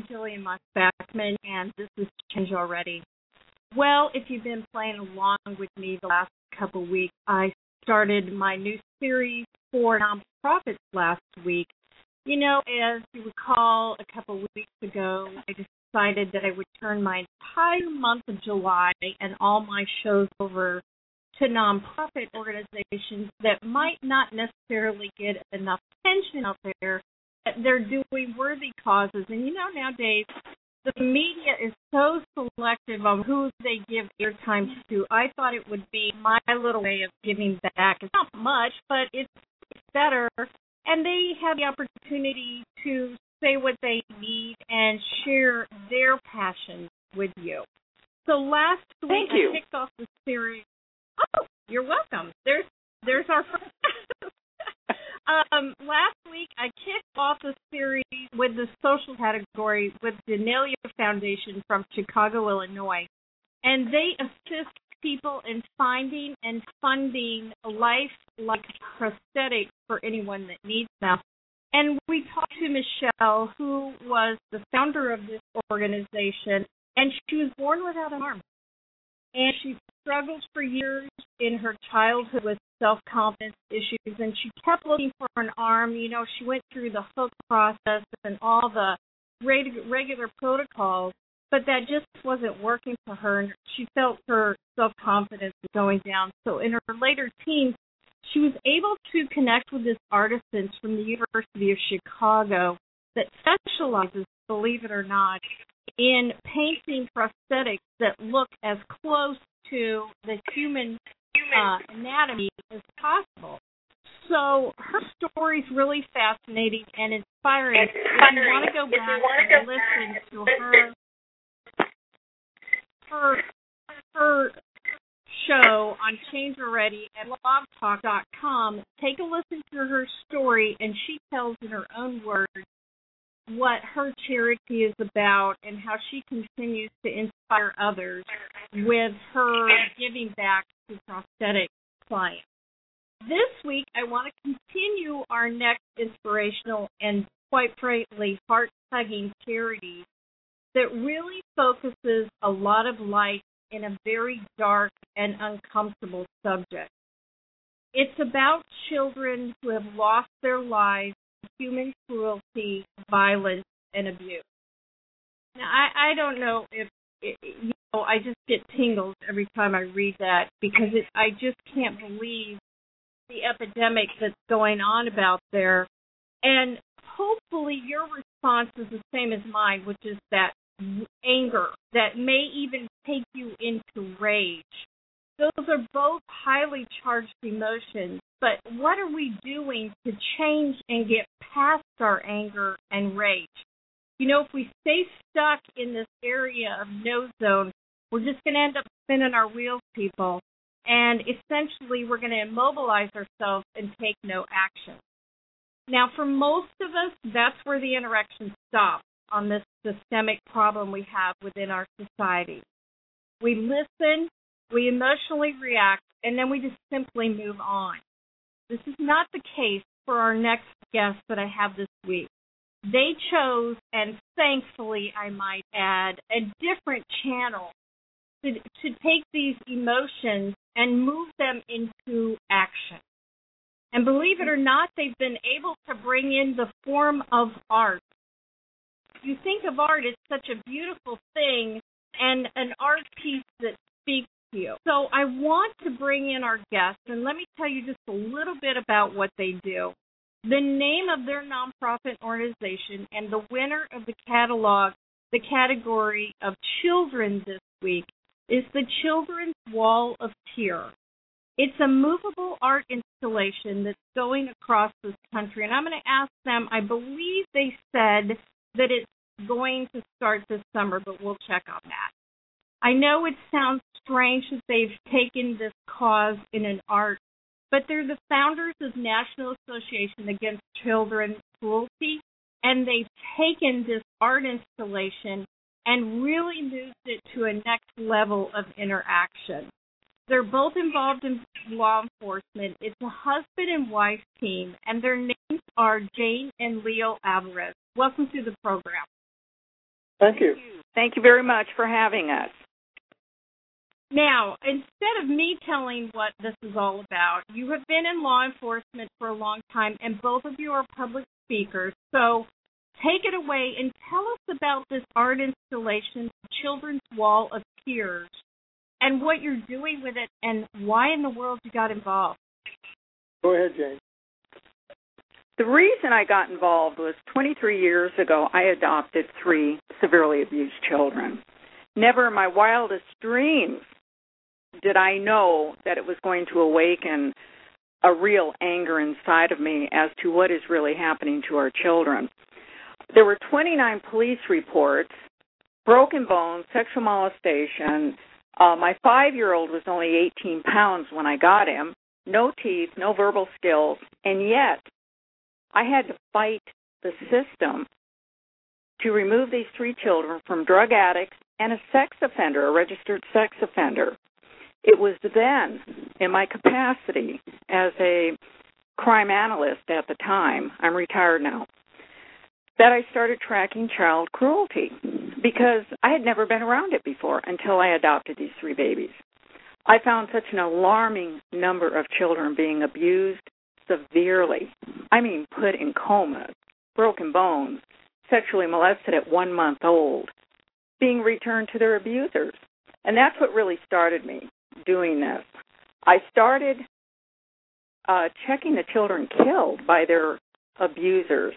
I'm Jillian Moss Backman, and this is Change Already. Well, if you've been playing along with me the last couple weeks, I started my new series for nonprofits last week. You know, as you recall, a couple weeks ago, I decided that I would turn my entire month of July and all my shows over to nonprofit organizations that might not necessarily get enough attention out there they're doing worthy causes. And you know, nowadays, the media is so selective on who they give airtime to. I thought it would be my little way of giving back. It's not much, but it's, better. And they have the opportunity to say what they need and share their passion with you. So last Thank week you. I kicked off the series. Oh, you're welcome. There's there's our first um, last week I kicked off a series with the social category with the Nelia Foundation from Chicago, Illinois, and they assist people in finding and funding life-like prosthetics for anyone that needs them. And we talked to Michelle, who was the founder of this organization, and she was born without an arm. And she struggled for years in her childhood with self confidence issues and she kept looking for an arm. You know, she went through the hook process and all the regular protocols, but that just wasn't working for her and she felt her self confidence going down. So in her later teens, she was able to connect with this artisan from the University of Chicago that specializes, believe it or not, in painting prosthetics that look as close to the human uh, anatomy as possible. So her story is really fascinating and inspiring. If you want to go back and listen to her her her show on Change Already at blogtalk.com, take a listen to her story, and she tells in her own words what her charity is about and how she continues to inspire others with her giving back prosthetic clients. This week, I want to continue our next inspirational and quite frankly heart tugging charity that really focuses a lot of light in a very dark and uncomfortable subject. It's about children who have lost their lives to human cruelty, violence, and abuse. Now, I, I don't know if you know. I just get tingles every time I read that because it, I just can't believe the epidemic that's going on about there. And hopefully, your response is the same as mine, which is that anger that may even take you into rage. Those are both highly charged emotions but what are we doing to change and get past our anger and rage? You know, if we stay stuck in this area of no zone, we're just going to end up spinning our wheels, people. And essentially, we're going to immobilize ourselves and take no action. Now, for most of us, that's where the interaction stops on this systemic problem we have within our society. We listen, we emotionally react, and then we just simply move on. This is not the case for our next guest that I have this week. They chose, and thankfully, I might add, a different channel to, to take these emotions and move them into action. And believe it or not, they've been able to bring in the form of art. You think of art as such a beautiful thing and an art piece that speaks to you. So I want to bring in our guests, and let me tell you just a little bit about what they do. The name of their nonprofit organization and the winner of the catalog, the category of children this week, is the Children's Wall of Tears. It's a movable art installation that's going across this country. And I'm going to ask them, I believe they said that it's going to start this summer, but we'll check on that. I know it sounds strange that they've taken this cause in an art, but they're the founders of National Association Against Children Cruelty, and they've taken this art installation and really moved it to a next level of interaction. They're both involved in law enforcement. It's a husband and wife team, and their names are Jane and Leo Alvarez. Welcome to the program. Thank you. Thank you very much for having us. Now, instead of me telling what this is all about, you have been in law enforcement for a long time, and both of you are public speakers. So take it away and tell us about this art installation, Children's Wall of Tears, and what you're doing with it, and why in the world you got involved. Go ahead, Jane. The reason I got involved was 23 years ago, I adopted three severely abused children. Never in my wildest dreams did I know that it was going to awaken a real anger inside of me as to what is really happening to our children. There were 29 police reports, broken bones, sexual molestation. Uh, my five year old was only 18 pounds when I got him, no teeth, no verbal skills, and yet I had to fight the system to remove these three children from drug addicts and a sex offender, a registered sex offender. It was then, in my capacity as a crime analyst at the time, I'm retired now, that I started tracking child cruelty because I had never been around it before until I adopted these three babies. I found such an alarming number of children being abused severely. I mean, put in comas, broken bones, sexually molested at one month old, being returned to their abusers. And that's what really started me doing this. I started uh, checking the children killed by their abusers.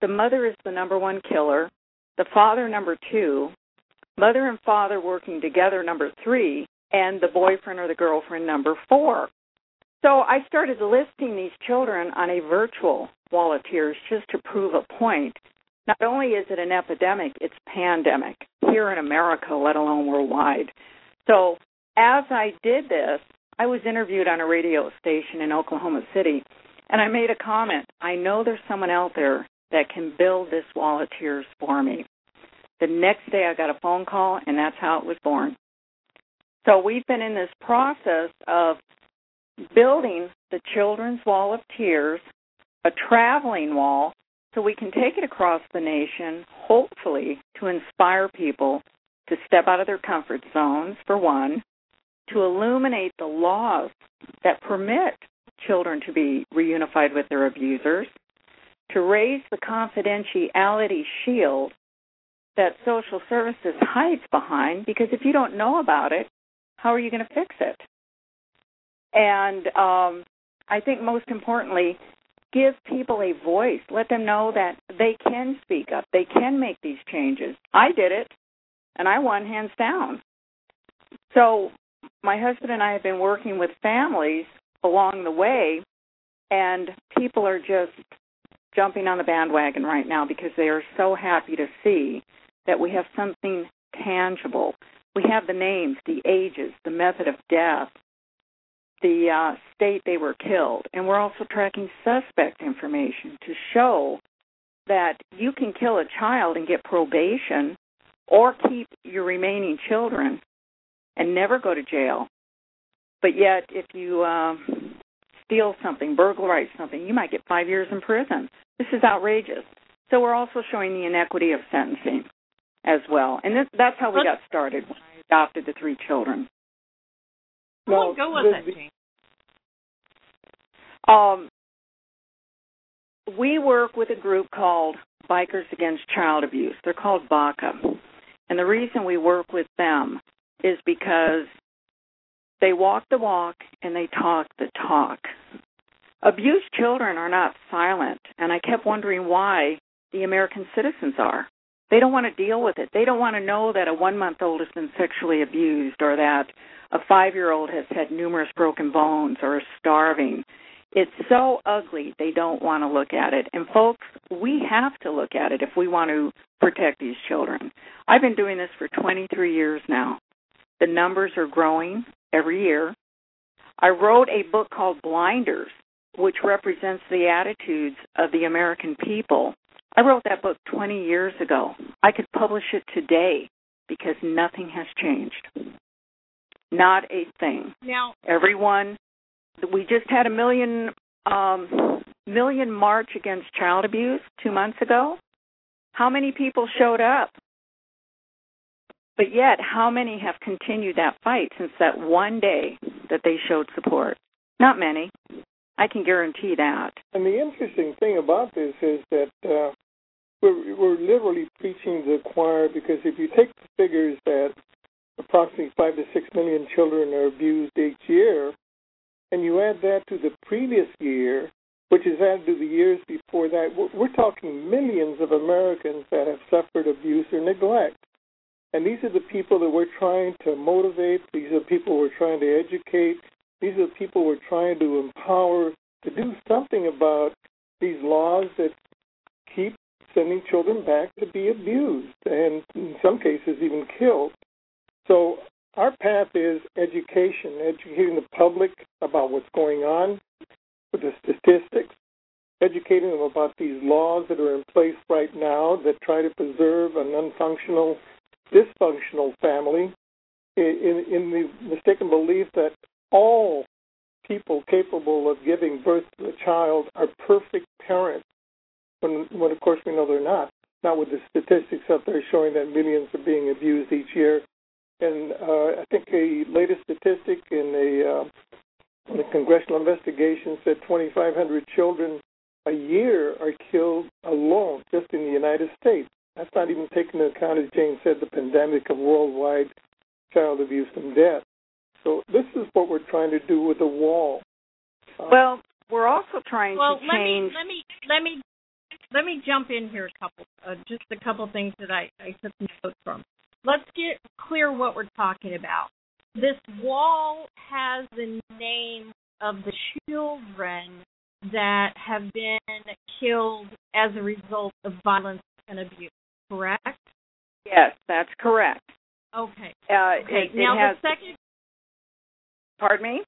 The mother is the number one killer, the father, number two, mother and father working together, number three, and the boyfriend or the girlfriend, number four. So I started listing these children on a virtual wall of tears just to prove a point. Not only is it an epidemic, it's pandemic here in America, let alone worldwide. So as I did this, I was interviewed on a radio station in Oklahoma City, and I made a comment. I know there's someone out there that can build this wall of tears for me. The next day, I got a phone call, and that's how it was born. So we've been in this process of building the Children's Wall of Tears, a traveling wall, so we can take it across the nation, hopefully to inspire people to step out of their comfort zones, for one, to illuminate the laws that permit children to be reunified with their abusers, to raise the confidentiality shield that social services hides behind, because if you don't know about it, how are you going to fix it? And um, I think most importantly, give people a voice. Let them know that they can speak up. They can make these changes. I did it, and I won hands down. So my husband and I have been working with families along the way, and people are just jumping on the bandwagon right now because they are so happy to see that we have something tangible. We have the names, the ages, the method of death, the uh, state they were killed, and we're also tracking suspect information to show that you can kill a child and get probation or keep your remaining children and never go to jail. But yet, if you uh, steal something, burglarize something, you might get five years in prison. This is outrageous. So we're also showing the inequity of sentencing as well, and this, that's how we got started when I adopted the three children. Well, go with that, Jane. Um, we work with a group called Bikers Against Child Abuse. They're called BACA. And the reason we work with them is because they walk the walk and they talk the talk. Abused children are not silent, and I kept wondering why the American citizens are. They don't want to deal with it. They don't want to know that a one month old has been sexually abused or that a five year old has had numerous broken bones or is starving. It's so ugly, they don't want to look at it. And folks, we have to look at it if we want to protect these children. I've been doing this for 23 years now. The numbers are growing every year. I wrote a book called Blinders, which represents the attitudes of the American people. I wrote that book 20 years ago. I could publish it today because nothing has changed. Not a thing. Now, everyone we just had a million um million march against child abuse 2 months ago. How many people showed up? But yet, how many have continued that fight since that one day that they showed support? Not many. I can guarantee that. And the interesting thing about this is that uh, we're, we're literally preaching the choir because if you take the figures that approximately five to six million children are abused each year, and you add that to the previous year, which is added to the years before that, we're talking millions of Americans that have suffered abuse or neglect. And these are the people that we're trying to motivate. These are the people we're trying to educate. These are the people we're trying to empower to do something about these laws that keep sending children back to be abused and in some cases even killed. So our path is education, educating the public about what's going on with the statistics, educating them about these laws that are in place right now that try to preserve an unfunctional, dysfunctional family in, in the mistaken belief that all people capable of giving birth to a child are perfect parents, when, when of course we know they're not. Not with the statistics out there showing that millions are being abused each year and uh, I think a latest statistic in a, uh, in a congressional investigation said 2,500 children a year are killed alone just in the United States. That's not even taking into account, as Jane said, the pandemic of worldwide child abuse and death. So this is what we're trying to do with the wall. Uh, well, we're also trying well, to change. Well, let me let me let me let me jump in here a couple, uh, just a couple things that I I took notes from let's get clear what we're talking about. This wall has the name of the children that have been killed as a result of violence and abuse, correct? Yes, that's correct. Okay. Uh, okay. It, now it has, the second. Pardon me.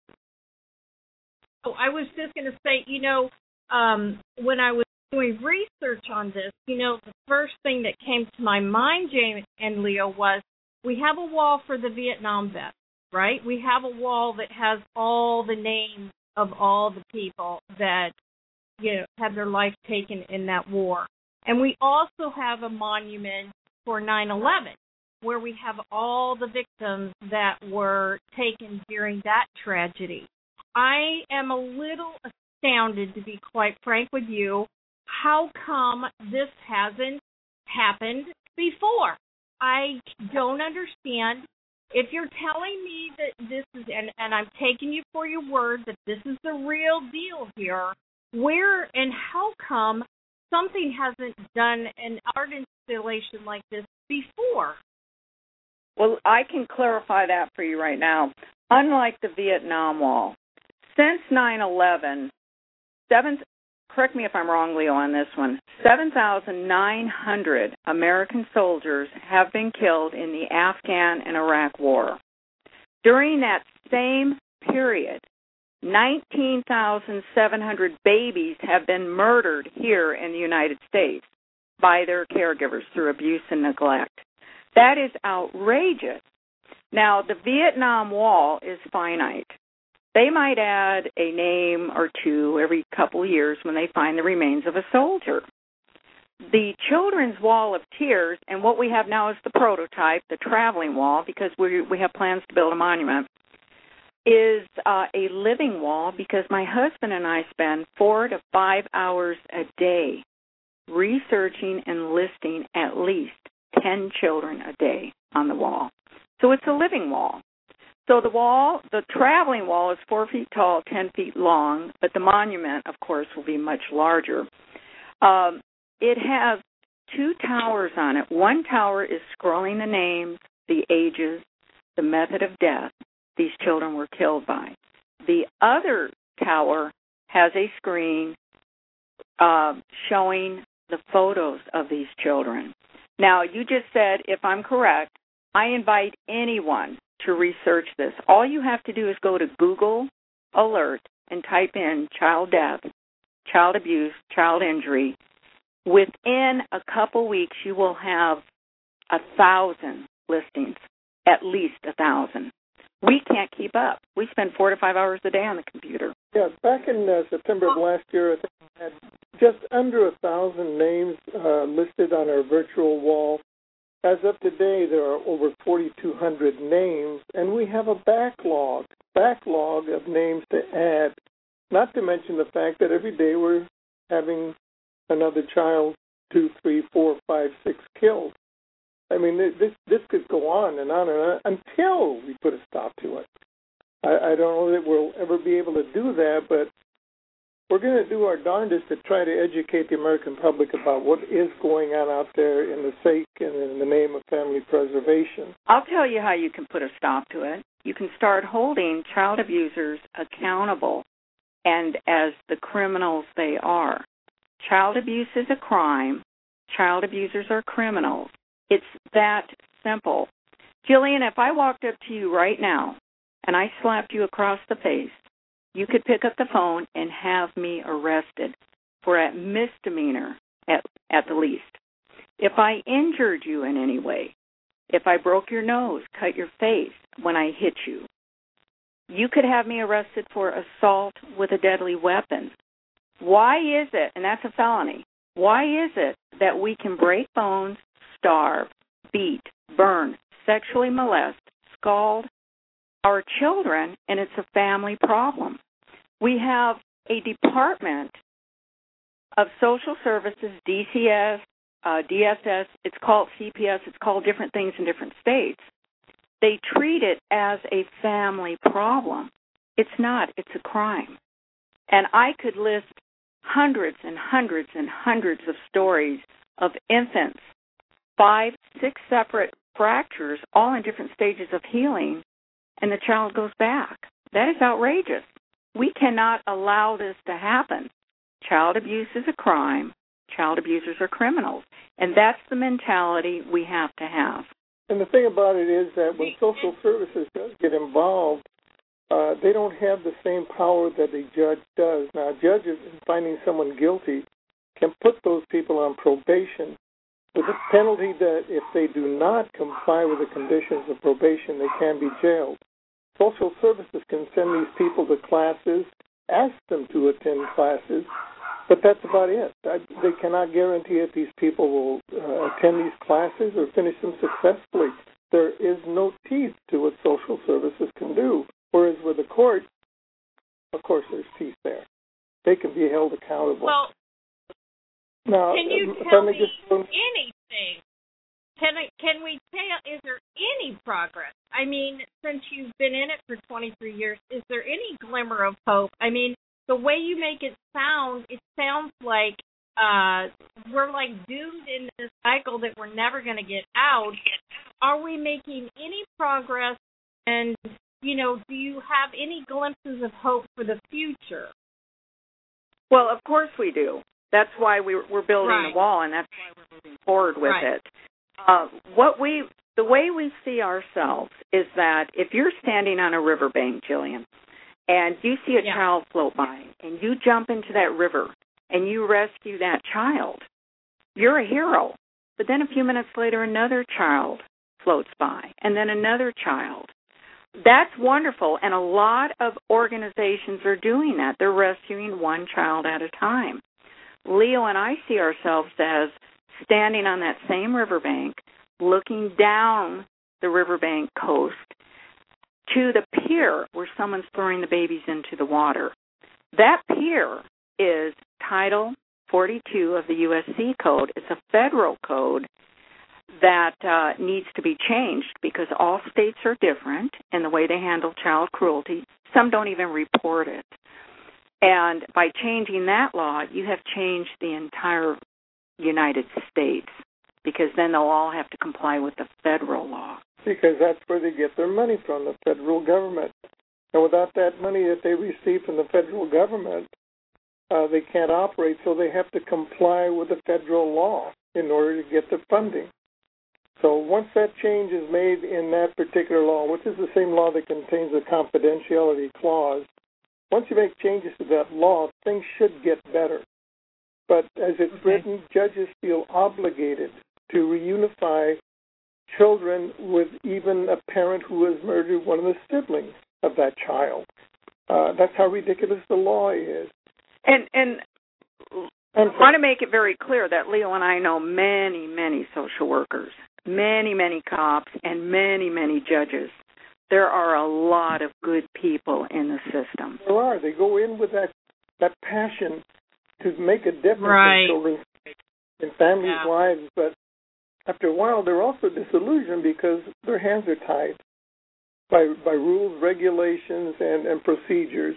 Oh, I was just going to say, you know, um, when I was doing research on this, you know, the first thing that came to my mind, Jane and Leo, was we have a wall for the Vietnam vets, right? We have a wall that has all the names of all the people that, you know, had their life taken in that war. And we also have a monument for 9 11, where we have all the victims that were taken during that tragedy. I am a little astounded, to be quite frank with you, how come this hasn't happened before? I don't understand. If you're telling me that this is, and, and I'm taking you for your word that this is the real deal here, where and how come something hasn't done an art installation like this before? Well, I can clarify that for you right now. Unlike the Vietnam Wall, since 9 11, seven, correct me if I'm wrong, Leo, on this one. 7,900 American soldiers have been killed in the Afghan and Iraq war. During that same period, 19,700 babies have been murdered here in the United States by their caregivers through abuse and neglect. That is outrageous. Now, the Vietnam Wall is finite they might add a name or two every couple of years when they find the remains of a soldier. The Children's Wall of Tears, and what we have now is the prototype, the traveling wall, because we we have plans to build a monument, is uh, a living wall because my husband and I spend four to five hours a day researching and listing at least 10 children a day on the wall. So it's a living wall. So the wall, the traveling wall is four feet tall, ten feet long, but the monument, of course, will be much larger. Um, it has two towers on it. One tower is scrolling the names, the ages, the method of death these children were killed by. The other tower has a screen uh, showing the photos of these children. Now, you just said, if I'm correct, I invite anyone to research this. All you have to do is go to Google Alert and type in child death, child abuse, child injury. Within a couple weeks, you will have a thousand listings, at least a thousand. We can't keep up. We spend four to five hours a day on the computer. Yeah, back in uh, September of last year, I think we had just under a thousand names uh, listed on our virtual wall. As of today, there are over 4,200 names, and we have a backlog, backlog of names to add. Not to mention the fact that every day we're having another child, two, three, four, five, six killed. I mean, this this could go on and on and on until we put a stop to it. I, I don't know that we'll ever be able to do that, but we're going to do our darndest to try to educate the American public about what is going on out there in the sake and in the name of family preservation. I'll tell you how you can put a stop to it. You can start holding child abusers accountable and as the criminals they are. Child abuse is a crime. Child abusers are criminals. It's that simple. Jillian, if I walked up to you right now and I slapped you across the face, you could pick up the phone and have me arrested for a misdemeanor at, at the least. If I injured you in any way, if I broke your nose, cut your face when I hit you, you could have me arrested for assault with a deadly weapon. Why is it, and that's a felony, why is it that we can break bones, starve, beat, burn, sexually molest, scald our children, and it's a family problem? We have a department of social services, DCS, uh, DSS, it's called CPS, it's called different things in different states. They treat it as a family problem. It's not, it's a crime. And I could list hundreds and hundreds and hundreds of stories of infants, five, six separate fractures, all in different stages of healing, and the child goes back. That is outrageous. We cannot allow this to happen. Child abuse is a crime. Child abusers are criminals. And that's the mentality we have to have. And the thing about it is that when social services does get involved, uh, they don't have the same power that a judge does. Now, judges, in finding someone guilty, can put those people on probation with a penalty that if they do not comply with the conditions of probation, they can be jailed. Social services can send these people to classes, ask them to attend classes, but that's about it. They cannot guarantee that these people will uh, attend these classes or finish them successfully. There is no teeth to what social services can do. Whereas with the court, of course, there's teeth there. They can be held accountable. Well, now, can you if tell me just anything? Can I, can we tell? Is there any progress? I mean, since you've been in it for 23 years, is there any glimmer of hope? I mean, the way you make it sound, it sounds like uh we're like doomed in this cycle that we're never going to get out. Are we making any progress? And you know, do you have any glimpses of hope for the future? Well, of course we do. That's why we, we're building Right. the wall, and that's why we're moving forward with Right. it. Uh, what we, the way we see ourselves is that if you're standing on a riverbank, Jillian, and you see a Yeah. child float by, and you jump into that river and you rescue that child, you're a hero. But then a few minutes later, another child floats by, and then another child. That's wonderful, and a lot of organizations are doing that. They're rescuing one child at a time. Leo and I see ourselves as standing on that same riverbank, looking down the riverbank coast to the pier where someone's throwing the babies into the water. That pier is Title 42 of the USC Code. It's a federal code that uh, needs to be changed because all states are different in the way they handle child cruelty. Some don't even report it. And by changing that law, you have changed the entire United States because then they'll all have to comply with the federal law. Because that's where they get their money from, the federal government. And without that money that they receive from the federal government, uh, they can't operate, so they have to comply with the federal law in order to get the funding. So once that change is made in that particular law, which is the same law that contains the confidentiality clause, once you make changes to that law, things should get better. But as it's okay. written, judges feel obligated to reunify children with even a parent who has murdered one of the siblings of that child. Uh, that's how ridiculous the law is. And and I want to make it very clear that Leo and I know many, many social workers, many, many cops, and many, many judges. There are a lot of good people in the system. There are. They go in with that that passion to make a difference right. in children and families' yeah. lives, but after a while they're also disillusioned because their hands are tied by by rules, regulations, and and procedures,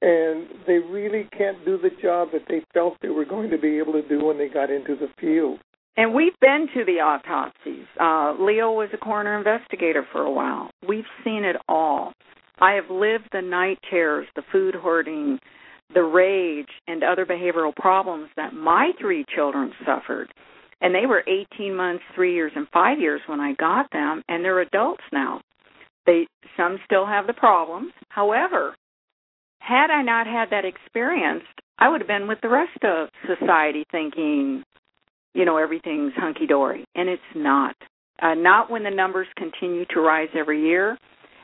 and they really can't do the job that they felt they were going to be able to do when they got into the field. And we've been to the autopsies. Uh, Leo was a coroner investigator for a while. We've seen it all. I have lived the night terrors, the food hoarding, the rage, and other behavioral problems that my three children suffered. And they were 18 months, 3 years, and 5 years when I got them, and they're adults now. They some still have the problems. However, had I not had that experience, I would have been with the rest of society thinking, you know, everything's hunky dory, and it's not. Uh, not when the numbers continue to rise every year.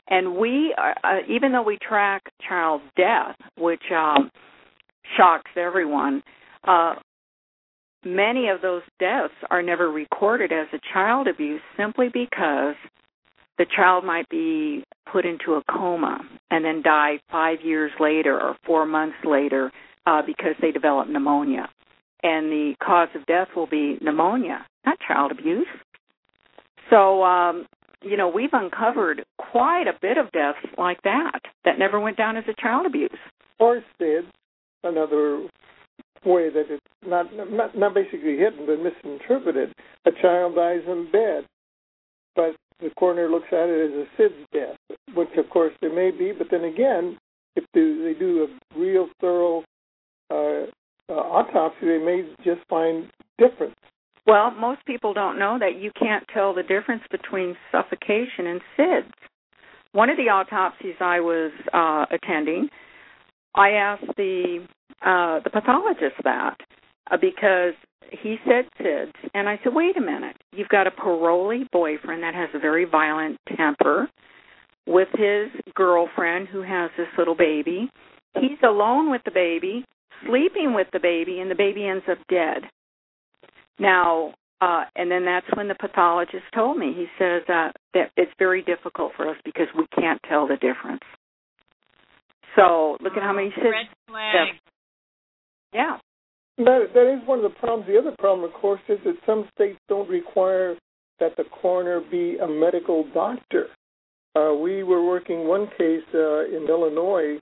And we, uh, uh even though we track child death, which um, shocks everyone, uh, many of those deaths are never recorded as a child abuse simply because the child might be put into a coma and then die five years later or four months later uh, because they develop pneumonia. And the cause of death will be pneumonia, not child abuse. So, um, you know, we've uncovered quite a bit of deaths like that that never went down as a child abuse. Or did another way that it's not, not not basically hidden but misinterpreted. A child dies in bed, but the coroner looks at it as a SIDS death, which of course there may be, but then again, if they, they do a real thorough uh, uh, autopsy, they may just find difference. Well, most people don't know that you can't tell the difference between suffocation and SIDS. One of the autopsies I was uh, attending, I asked the uh, the pathologist that uh, because he said SIDS, and I said, wait a minute, you've got a parolee boyfriend that has a very violent temper with his girlfriend who has this little baby. He's alone with the baby, sleeping with the baby, and the baby ends up dead. Now, uh, and then that's when the pathologist told me. He says uh, that it's very difficult for us because we can't tell the difference. So look at how many SIDS. Red flag. Yeah. That, that is one of the problems. The other problem, of course, is that some states don't require that the coroner be a medical doctor. Uh, we were working one case uh, in Illinois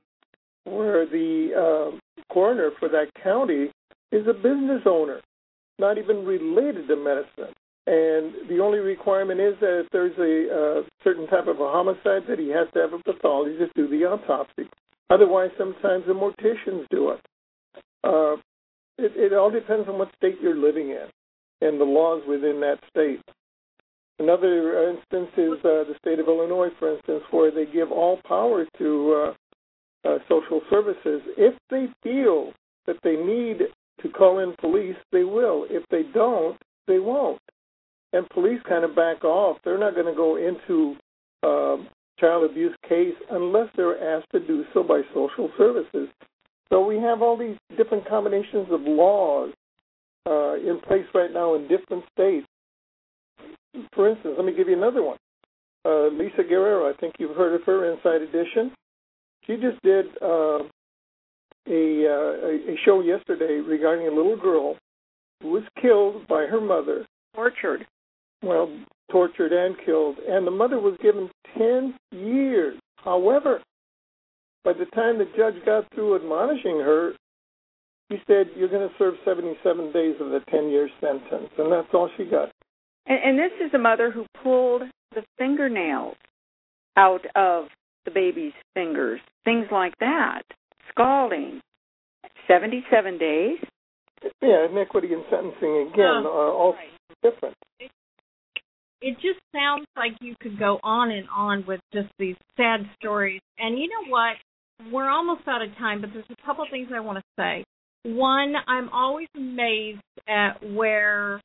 where the uh, coroner for that county is a business owner, not even related to medicine. And the only requirement is that if there's a uh, certain type of a homicide, that he has to have a pathologist do the autopsy. Otherwise, sometimes the morticians do it. Uh, it, it all depends on what state you're living in and the laws within that state. Another instance is uh, the state of Illinois, for instance, where they give all power to uh, social services. If they feel that they need to call in police, they will. If they don't, they won't. And police kind of back off. They're not going to go into uh, child abuse case unless they're asked to do so by social services. So we have all these different combinations of laws uh, in place right now in different states. For instance, let me give you another one. Uh, Lisa Guerrero, I think you've heard of her, Inside Edition. She just did uh, a, uh, a show yesterday regarding a little girl who was killed by her mother. Tortured. Well, tortured and killed. And the mother was given 10 years. However, by the time the judge got through admonishing her, He said you're going to serve 77 days of the 10-year sentence, and that's all she got. And, and this is a mother who pulled the fingernails out of the baby's fingers, things like that, scalding. 77 days? Yeah, inequity and sentencing again Oh, are uh, all right. different. it just sounds like you could go on and on with just these sad stories. And you know what? We're almost out of time, but there's a couple of things I want to say. One, I'm always amazed at where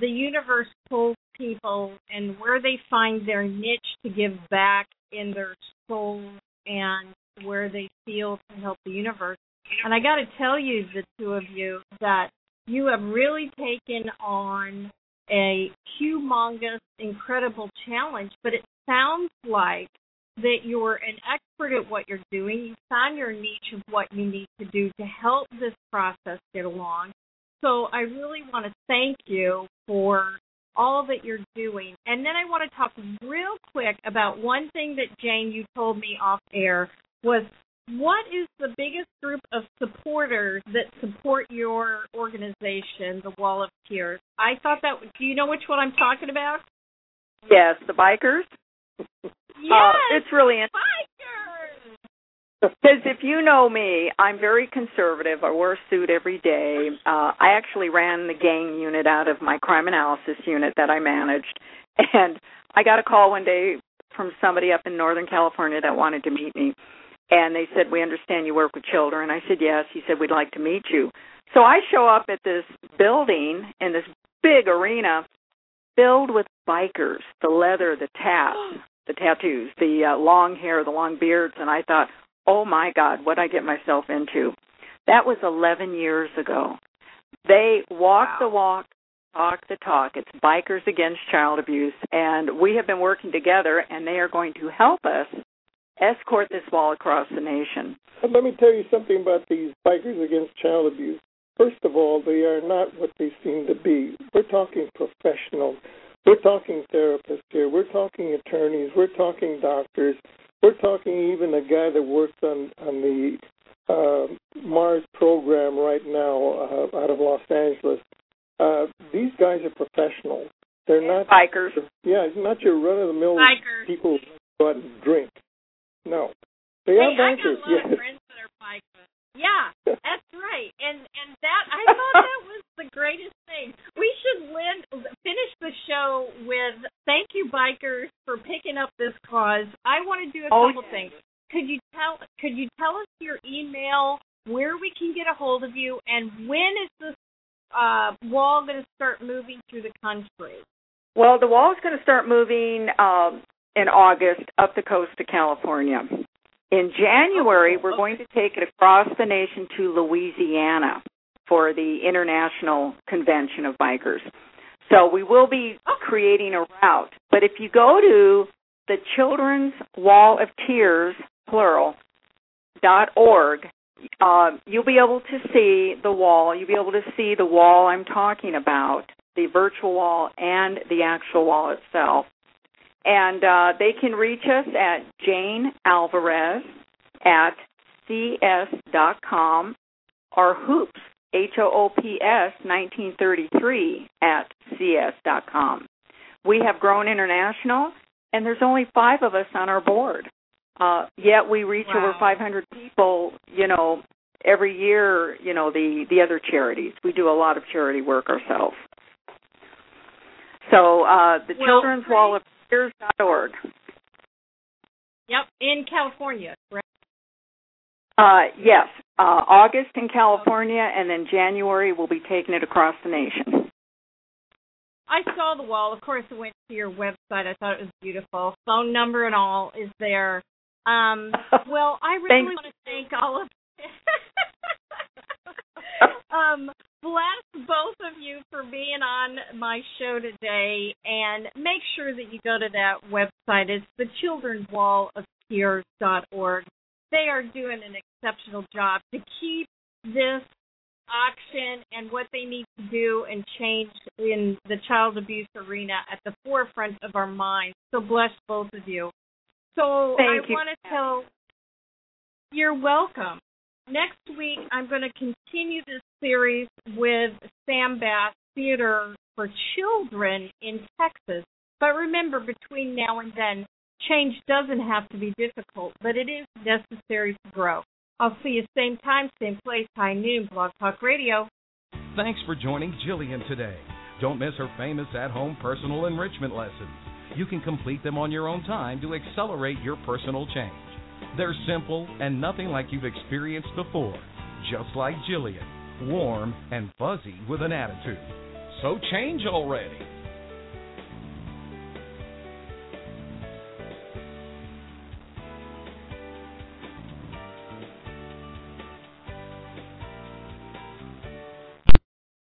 the universe pulls people and where they find their niche to give back in their and where they feel to help the universe. And I got to tell you, the two of you, that you have really taken on a humongous, incredible challenge, but it sounds like that you're an expert at what you're doing. You found your niche of what you need to do to help this process get along. So I really want to thank you for all that you're doing. And then I want to talk real quick about one thing that Jane you told me off air was what is the biggest group of supporters that support your organization, the Wall of Tears? I thought that. Do you know which one I'm talking about? Yes, the bikers. Yes, Uh, it's really interesting. bikers. Because if you know me, I'm very conservative. I wear a suit every day. Uh, I actually ran the gang unit out of my crime analysis unit that I managed. And I got a call one day from somebody up in Northern California that wanted to meet me. And they said, We understand you work with children. I said, Yes. He said, We'd like to meet you. So I show up at this building in this big arena filled with bikers the leather, the tats, the tattoos, the uh, long hair, the long beards. And I thought, oh my God, what I get myself into. That was 11 years ago. They walk Wow. the walk, talk the talk. It's Bikers Against Child Abuse. And we have been working together, and they are going to help us escort this wall across the nation. Let me tell you something about these bikers against child abuse. First of all, they are not what they seem to be. We're talking professionals. We're talking therapists here. We're talking attorneys. We're talking doctors. We're talking even a guy that works on on the uh, Mars program right now uh, out of Los Angeles. Uh, these guys are professionals. They're not Bikers. Yeah, it's not your run of the mill Bikers. people who go out and drink. No, they Hey, are I got a lot of Yes. friends that are bikers. Yeah, that's right. And and that I thought that was the greatest thing. We should lend, finish the show with thank you bikers for picking up this cause. I want to do a Oh, couple things. Could you tell could you tell us your email, where we can get a hold of you, and when is this uh, wall going to start moving through the country? Well, the wall is going to start moving um, in August up the coast of California. In January, we're going to take it across the nation to Louisiana for the International Convention of Bikers. So we will be creating a route. But if you go to the Children's Wall of Tears, plural, dot org, uh, you'll be able to see the wall. You'll be able to see the wall I'm talking about, the virtual wall and the actual wall itself. And uh, they can reach us at Jane Alvarez at cs.com or hoops, H-O-O-P-S 1933 at cs.com. We have grown international, and there's only five of us on our board. Uh, yet we reach over 500 people, you know, every year, you know, the, the other charities. We do a lot of charity work ourselves. So uh, the Well, Children's Wall of Tears.org. Yep, in California, correct? Uh, yes, uh, August in California, and then January we'll be taking it across the nation. I saw the wall. Of course, I went to your website. I thought it was beautiful. Phone number and all is there. Um, well, I really want to thank all of um, bless both of you for being on my show today, and make sure that you go to that website. It's the Children's Wall of Tears.org. They are doing an exceptional job to keep this auction and what they need to do and change in the child abuse arena at the forefront of our minds. So bless both of you. So Thank I want to tell you're welcome. Next week I'm going to continue this series with Sam Bass Theater for Children in Texas. But remember, between now and then, change doesn't have to be difficult, but it is necessary to grow. I'll see you same time, same place, high noon, Blog Talk Radio. Thanks for joining Jillian today. Don't miss her famous at home personal enrichment lessons. You can complete them on your own time to accelerate your personal change. They're simple and nothing like you've experienced before, just like Jillian, warm and fuzzy with an attitude. So change already.